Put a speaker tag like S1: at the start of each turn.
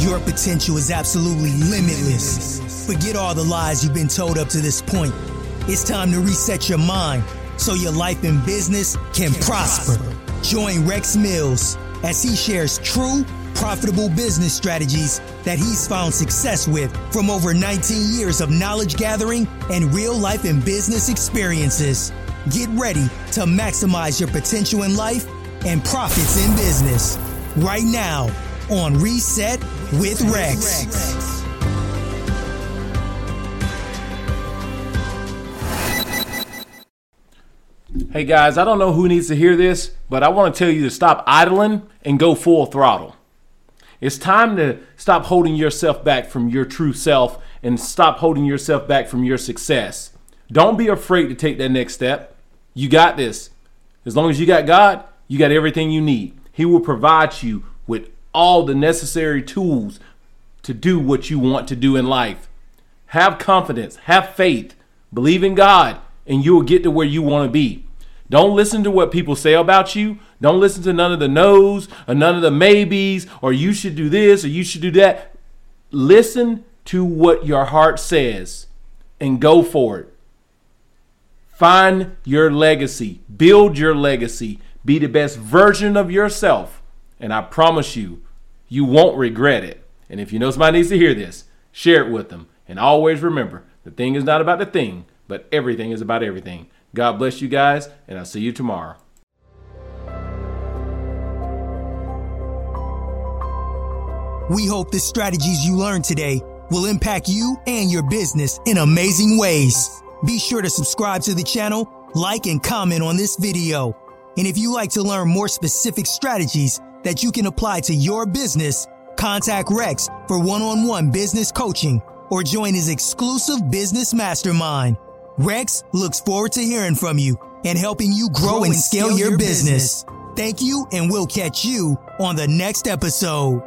S1: Your potential is absolutely limitless. Forget all the lies you've been told up to this point. It's time to reset your mind so your life and business can prosper. Join Rex Mills as he shares true, profitable business strategies that he's found success with from over 19 years of knowledge gathering and real life and business experiences. Get ready to maximize your potential in life and profits in business right now on Reset with Rex.
S2: Hey guys, I don't know who needs to hear this, but I want to tell you to stop idling and go full throttle. It's time to stop holding yourself back from your true self and stop holding yourself back from your success. Don't be afraid to take that next step. You got this. As long as you got God, you got everything you need. He will provide you all the necessary tools to do what you want to do in life. Have confidence, have faith, believe in God, and you will get to where you want to be. Don't listen to what people say about you. Don't listen to none of the no's or none of the maybes or you should do this or you should do that. Listen to what your heart says and go for it. Find your legacy, build your legacy, be the best version of yourself. And I promise you, you won't regret it. And if you know somebody needs to hear this, share it with them. And always remember the thing is not about the thing, but everything is about everything. God bless you guys, and I'll see you tomorrow.
S1: We hope the strategies you learned today will impact you and your business in amazing ways. Be sure to subscribe to the channel, like, and comment on this video. And if you like to learn more specific strategies that you can apply to your business, contact Rex for one-on-one business coaching or join his exclusive business mastermind. Rex looks forward to hearing from you and helping you grow, grow and, scale, scale your, your business. business. Thank you, and we'll catch you on the next episode.